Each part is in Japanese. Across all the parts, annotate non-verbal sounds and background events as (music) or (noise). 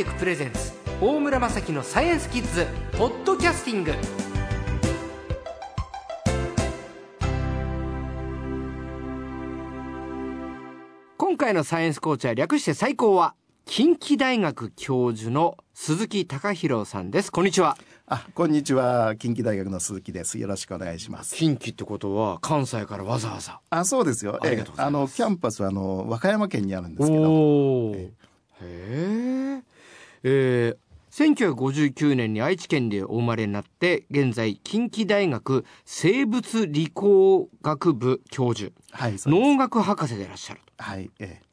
テクプレゼンツ大村雅樹のサイエンスキッズポッドキャスティング。今回のサイエンスコーチは略して最高は近畿大学教授の鈴木隆弘さんです。こんにちは。あ、こんにちは。近畿大学の鈴木です。よろしくお願いします。近畿ってことは関西からわざわざ。あ、そうですよ。ありがとうあのキャンパスはあの和歌山県にあるんですけど、へええー、1959年に愛知県でお生まれになって現在近畿大学生物理工学部教授。はい、農学博士でいらっしゃると。はい、ええ。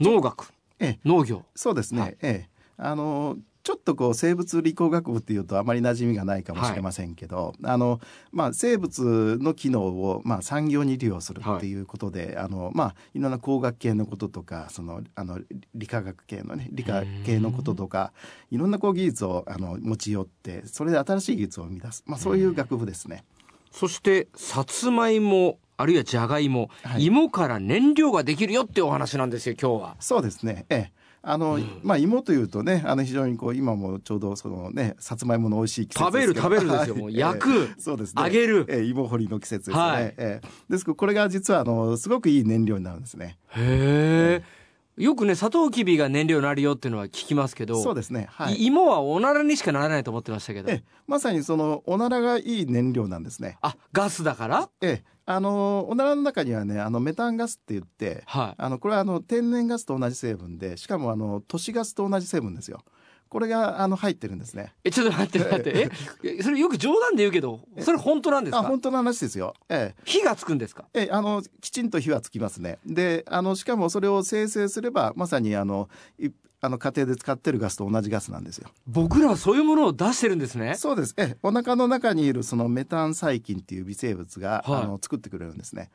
農学。ええ。農業。そうですね。はい。ええ。あのちょっとこう生物理工学部っていうとあまり馴染みがないかもしれませんけど、あのまあ生物の機能をまあ産業に利用するっていうことで、あのまあいろんな工学系のこととか、そのあの理化学系のね理科系のこととか、いろんなこう技術をあの持ち寄って、それで新しい技術を生み出す、まあそういう学部ですね。そしてさつまいもあるいはじゃがいも、はい芋から燃料ができるよってお話なんですよ今日は。そうですね。ええ。あの、まあ芋というとね、あの非常にこう今もちょうどそのね、さつまいもの美味しい季節食べるですけど食べるですよ (laughs) もうはい焼くええそうですね。揚げるええ芋掘りの季節ですね。はいええですけどこれが実はあのすごくいい燃料になるんですね。へえ。よくねサトウキビが燃料になるよっていうのは聞きますけどそうですね。はいい。芋はおならにしかならないと思ってましたけどええまさにそのおならがいい燃料なんですね。あガスだから？ええあのおならの中にはね、あのメタンガスって言って、はいあのこれはあの天然ガスと同じ成分で、しかもあの都市ガスと同じ成分ですよ。これがあの入ってるんですね。えちょっと待って待ってえそれよく冗談で言うけどそれ本当なんですか？あ本当の話ですよ。ええ火がつくんですか？えあのきちんと火はつきますね。であのしかもそれを生成すればまさにあのいあの家庭で使ってるガスと同じガスなんですよ。僕らはそういうものを出してるんですねそうです。えお腹の中にいるそのメタン細菌っていう微生物が、はいあの作ってくれるんですね。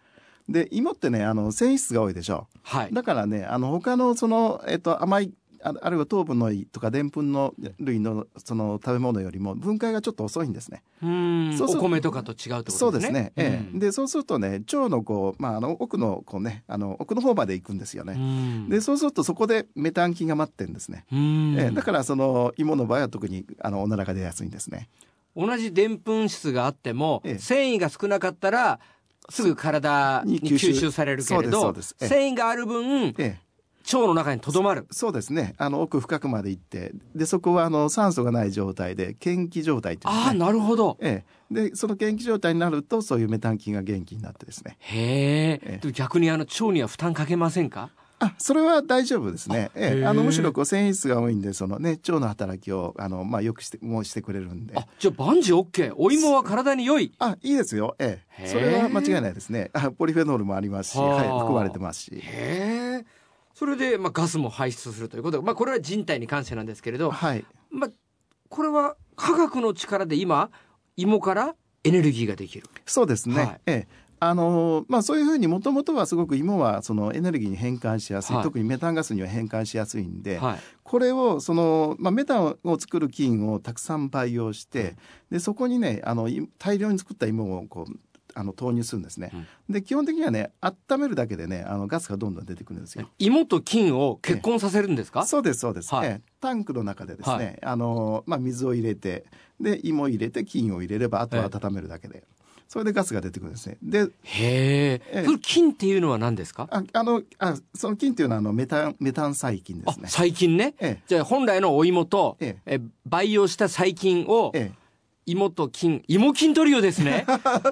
で芋ってねあの繊維質が多いでしょはいだからねあの他のその、えっと、甘いああるいは糖分のとかでんぷんの類のその食べ物よりも分解がちょっと遅いんですね。うーん。そうお米とかと違うってことですね。そうですね。ええ。うん。でそうするとね腸のこうまああの奥のこうねあの奥の方まで行くんですようね。ん。でそうするとそこでメタン菌が待ってるんですね。うん。ええ。だからその芋の場合は特にあのおならが出やすいんですね。同じでんぷん質があっても、ええ。繊維が少なかったらすぐ体に吸収収されるけれど繊維がある分ええ腸の中にとどまる。そうですね。あの奥深くまで行ってでそこはあの酸素がない状態で嫌気状態って。ああなるほど。ええ、でその元気状態になるとそういうメタン菌が元気になってですね。へええ。逆にあの腸には負担かけませんか？あそれは大丈夫ですね、えへええ、あのむしろこう繊維質が多いんでその、ね、腸の働きをあの、まあ、よくしてもうしてくれるんで。あじゃあ万事 OK お芋は体に良い。あいいですよ、えへええ、それは間違いないですね。あポリフェノールもありますし、はあはい、含まれてますし。へえそれで、まあ、ガスも排出するということ。で、まあ、これは人体に関してなんですけれど、はい。まあ、これは科学の力で今芋からエネルギーができる。そうですね、はい。ええ。あのまあ、そういうふうにもともとはすごく芋はそのエネルギーに変換しやすい、はい。特にメタンガスには変換しやすいんで、はい。これをその、まあ、メタンを作る菌をたくさん培養して、でそこにねあのい大量に作った芋をこうあの投入するんですね、で基本的にはね温めるだけでねあのガスがどんどん出てくるんですよ。芋と菌を結婚させるんですか、そうですそうです、はい。ええ。タンクの中でですね、はい。あのまあ、水を入れてで芋を入れて菌を入れればあとは温めるだけで、それでガスが出てくるんですね。でへえ。菌っていうのは何ですか？ああのあその菌っていうのはあのメタンメタン細菌であすね。細菌ね。えじゃあ本来のお芋と、ええ。培養した細菌をえええ芋と菌芋菌トリオですね。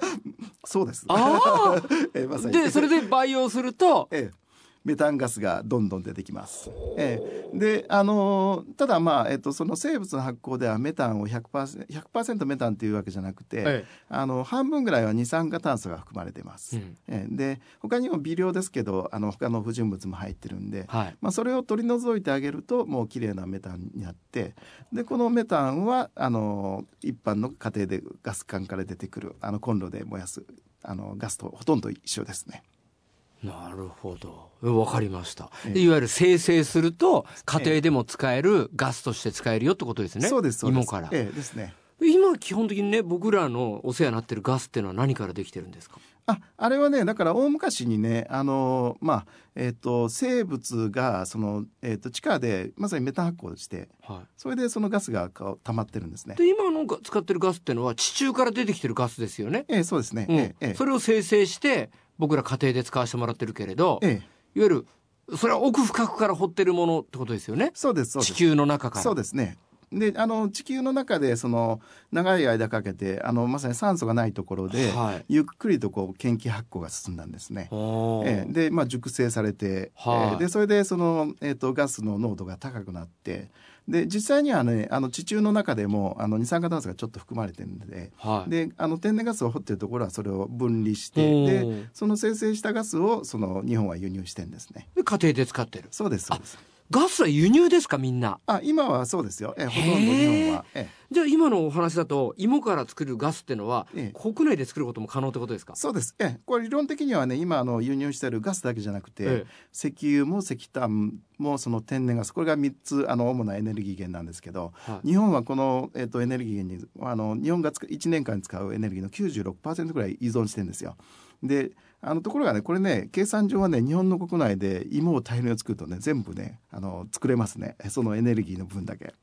(laughs) そうです。あ (laughs) ええまさに。でそれで培養するとええ、メタンガスがどんどん出てきます。ええ、で、あのーただまあ、えっと、その生物の発酵ではメタンを 100%, 100メタンっていうわけじゃなくて、えあの半分ぐらいは二酸化炭素が含まれています。うんええで他にも微量ですけどあの他の不純物も入ってるんで、はいまあ、それを取り除いてあげるともう綺麗なメタンになってでこのメタンはあの一般の家庭でガス管から出てくるあのコンロで燃やすあのガスとほとんど一緒ですね。なるほど。わかりました、いわゆる生成すると家庭でも使えるガスとして使えるよってことですね。そうですそうです。芋から、ええですね。今基本的にね僕らのお世話になってるガスっていうのは何からできてるんですか？ああれはねだから大昔にねあのまあえっ、と生物がその、えー、と地下でまさにメタン発酵してはそれでそのガスが溜まってるんですね。い、。で今のが使ってるガスってのは地中から出てきてるガスですよね。ええそうですね。うん。ええええ。それを生成して僕ら家庭で使わせてもらってるけれど、いわええゆるそれは奥深くから掘ってるものってことですよね。そうですそうです地。球の中から。そうですね。であの地球の中でその長い間かけてあのまさに酸素がないところで、はいゆっくりとこう研気発酵が進んだんですね。ええで、まあ、熟成されて、はいええでそれでその、えー、とガスの濃度が高くなってで実際にはねあの地中の中でもあの二酸化炭素がちょっと含まれてるんではい。であの天然ガスを掘ってるところはそれを分離しておでーその生成したガスをその日本は輸入してんですね。で家庭で使ってる。そうですそうです。ガスは輸入ですかみんな？あ今はそうですよ。ええほとんど日本は。ええじゃあ今のお話だと芋から作るガスってのは、ええ国内で作ることも可能ってことですか？そうです。ええ、これ理論的にはね、今あの輸入しているガスだけじゃなくて、ええ石油も石炭もその天然ガス、これが3つあの主なエネルギー源なんですけど、はい日本はこの、えっとエネルギー源にあの日本が使う1年間に使うエネルギーの96%ぐらい依存してるんですよ。であのところがねこれね計算上はね日本の国内で芋を大量に作るとね全部ねあの作れますね。そのエネルギーの分だけ。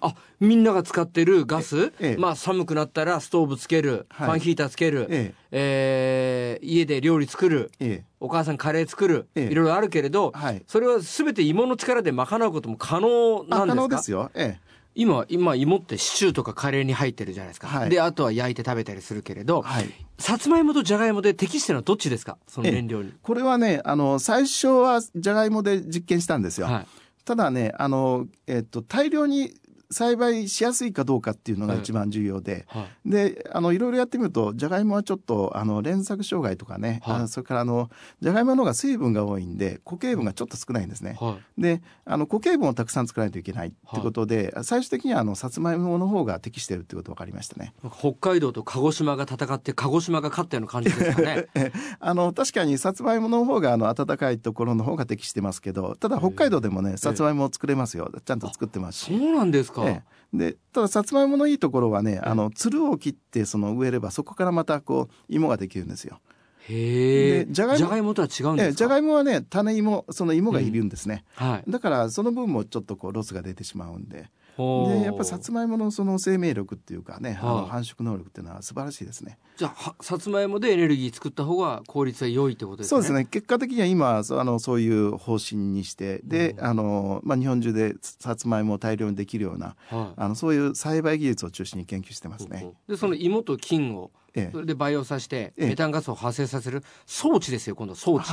あみんなが使ってるガス、ええ。まあ寒くなったらストーブつける、はい。ファンヒーターつける、ええ。ー家で料理作るええ。お母さんカレー作る、ええ。いろいろあるけれど、はい。それは全て芋の力で賄うことも可能なんですか？能ですよ。ええ今今芋ってシチューとかカレーに入ってるじゃないですか、はい。であとは焼いて食べたりするけれど、はい。さつまいもとじゃがいもで適してるのはどっちですか？その燃料に、これはねあの最初はじゃがいもで実験したんですよ。はい。ただねあの、えっと大量に栽培しやすいかどうかっていうのが一番重要で、はい。であのいろいろやってみるとじゃがいもはちょっとあの連作障害とかね、はい。あのそれからあのじゃがいもの方が水分が多いんで固形分がちょっと少ないんですね。はい。であの固形分をたくさん作らないといけないってことで、最終的にはあのさつまいもの方が適してるってこと分かりましたね。北海道と鹿児島が戦って鹿児島が勝ったような感じですかね。(laughs) あの確かにさつまいもの方があの暖かいところの方が適してますけどただ北海道でもねさつまいもを作れますよ。ちゃんと作ってますし。そうなんですか、ええ。でたださつまいものいいところはね、あのつるを切ってその植えればそこからまたこう芋ができるんですよ。へえ。でじゃがいももとは違うんですか？ええじゃがいもはね種芋その芋がいるんですね、はい。だからその分もちょっとこうロスが出てしまうんででやっぱりさつまいものその生命力っていうかね、あはい。の繁殖能力っていうのは素晴らしいですね。じゃあはさつまいもでエネルギー作った方が効率は良いってことですね。そうですね。結果的には今あのそういう方針にしてで、あのまあ、日本中でさつまいもを大量にできるようなはい。あのそういう栽培技術を中心に研究してますね。でその芋と菌をええ。それで培養させてええ。メタンガスを発生させる装置ですよ今度装置、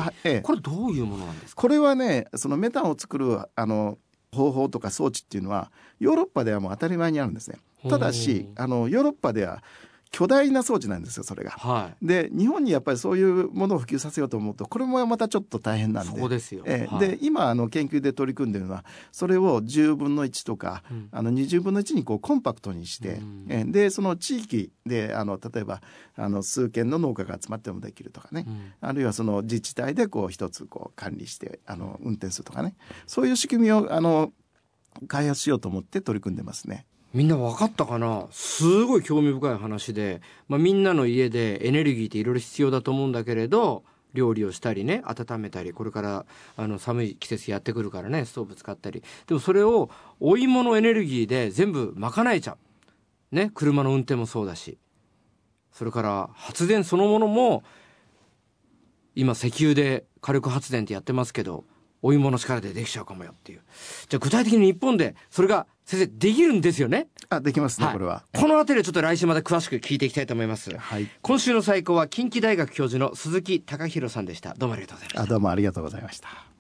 これどういうものなんですか？これはねそのメタンを作るあの方法とか装置っていうのはヨーロッパではもう当たり前にあるんですね。ただしほあのヨーロッパでは巨大な装置なんですよそれが。はい。で日本にやっぱりそういうものを普及させようと思うとこれもまたちょっと大変なんで。ですよ、ええ。はい。で今あの研究で取り組んでるのはそれを10分の1とか、うん。あの20分の1にこうコンパクトにして、うん。ええ。でその地域であの例えばあの数軒の農家が集まってもできるとかね、うん。あるいはその自治体でこう一つこう管理してあの運転するとかね。そういう仕組みをあの開発しようと思って取り組んでますね。みんな分かったかな？すごい興味深い話で、まあ、みんなの家でエネルギーっていろいろ必要だと思うんだけれど料理をしたりね温めたりこれからあの寒い季節やってくるからねストーブ使ったり。でもそれをお芋のエネルギーで全部賄えちゃう。ね車の運転もそうだし。それから発電そのものも今石油で火力発電ってやってますけどお芋の力でできちゃうかもよっていうじゃあ具体的に日本でそれが先生できるんですよね？あできますね、はいこれは。このあたりをちょっと来週まで詳しく聞いていきたいと思います。はい、今週の最高は近畿大学教授の鈴木貴弘さんでした。どうもありがとうございましたあ。どうもありがとうございました。